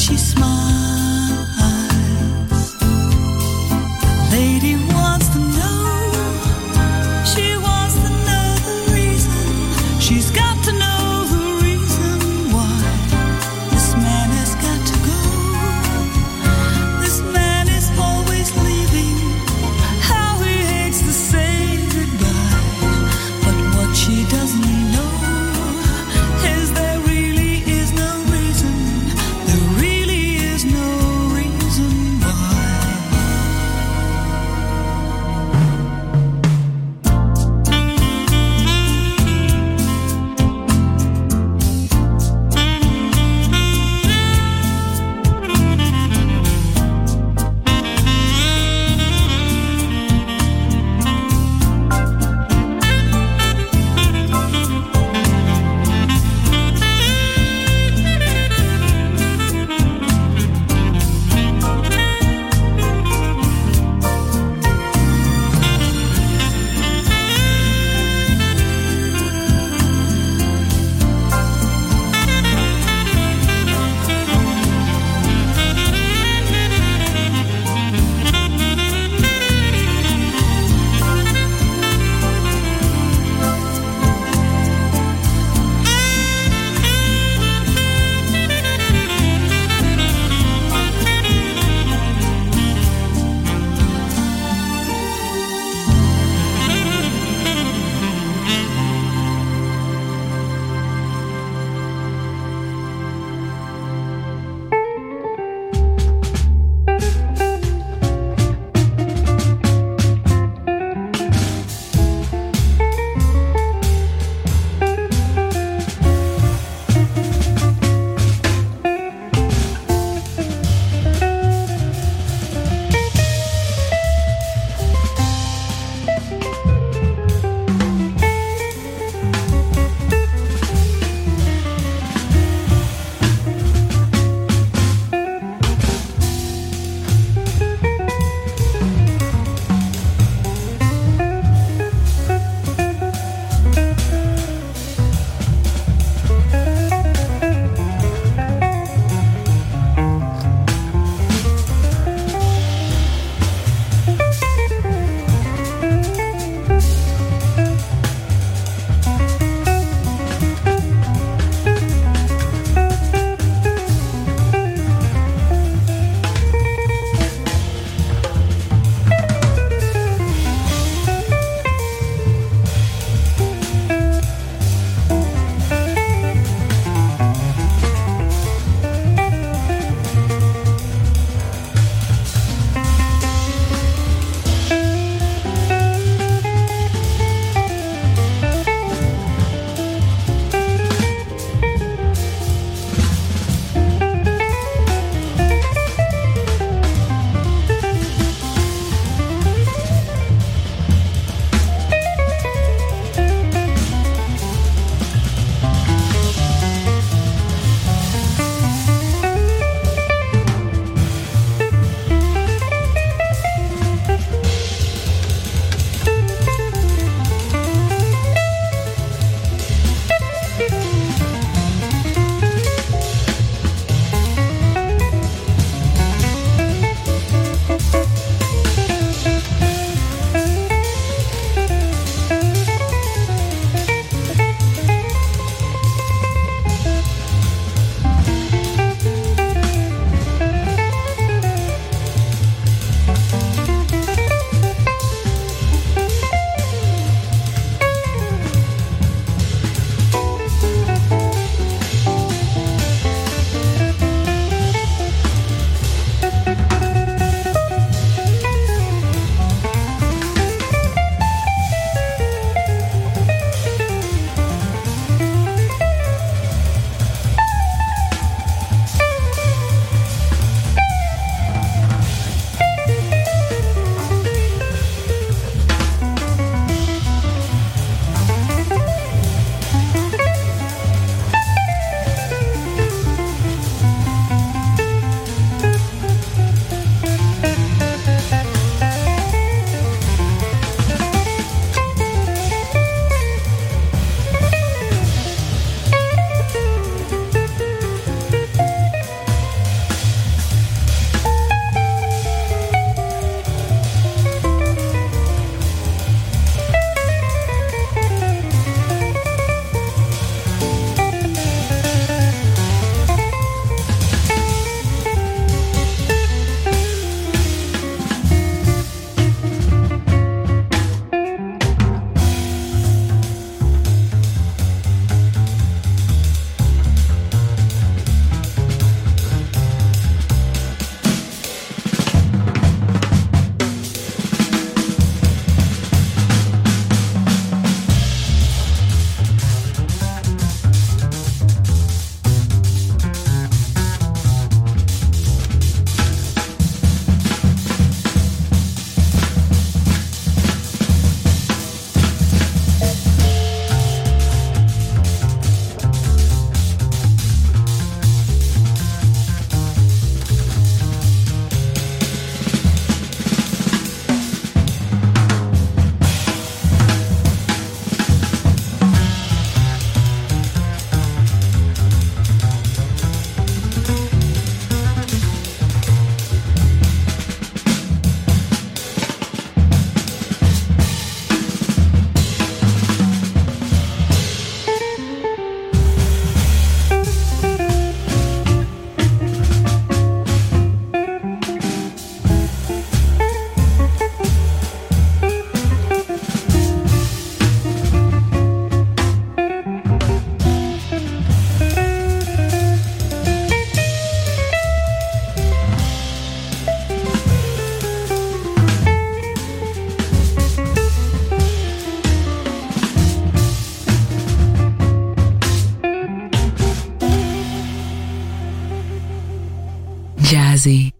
she smiled.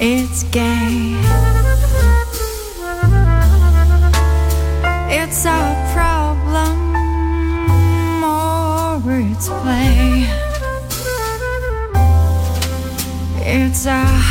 It's gay. It's a problem or it's play. It's a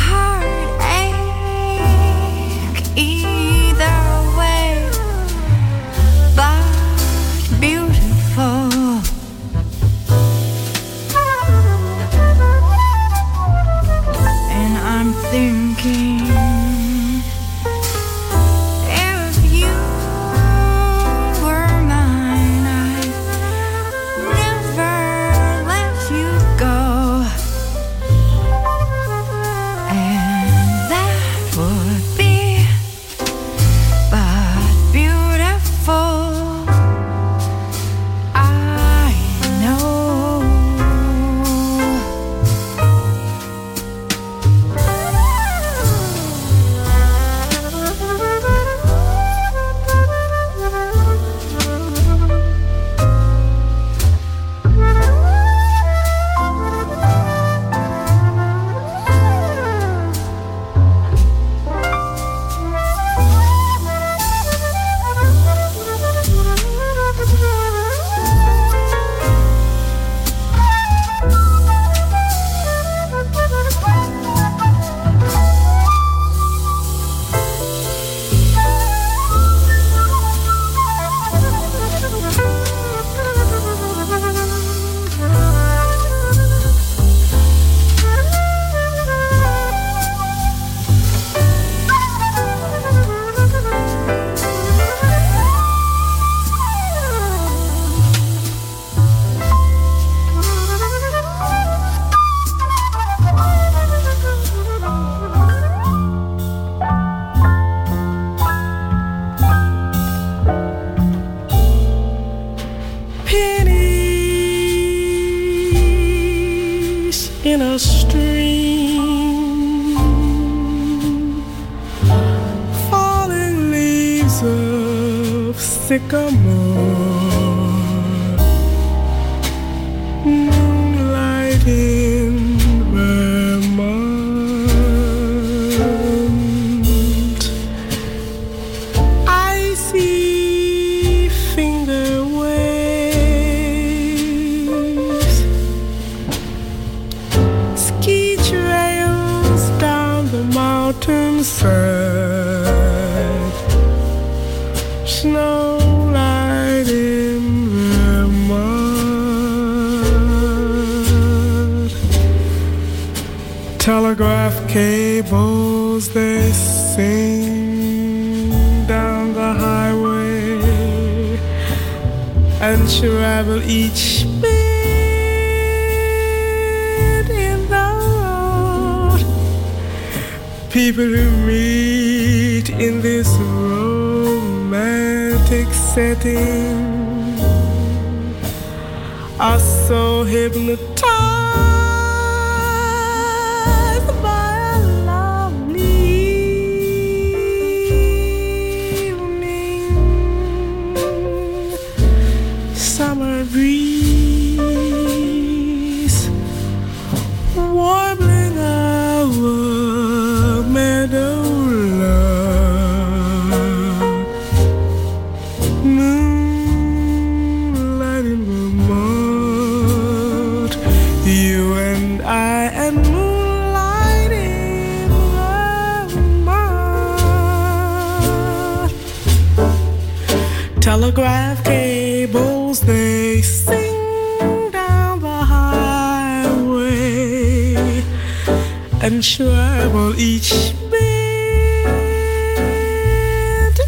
I'm sure I will each bend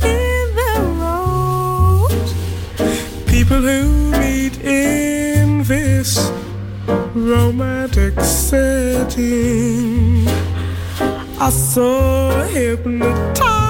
in the road. People who meet in this romantic setting are so hypnotized.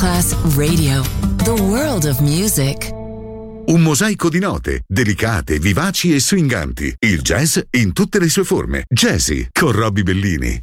Masterclass Radio, the world of music. Un mosaico di note, delicate, vivaci e swinganti. Il jazz in tutte le sue forme. Jazzy con Robbie Bellini.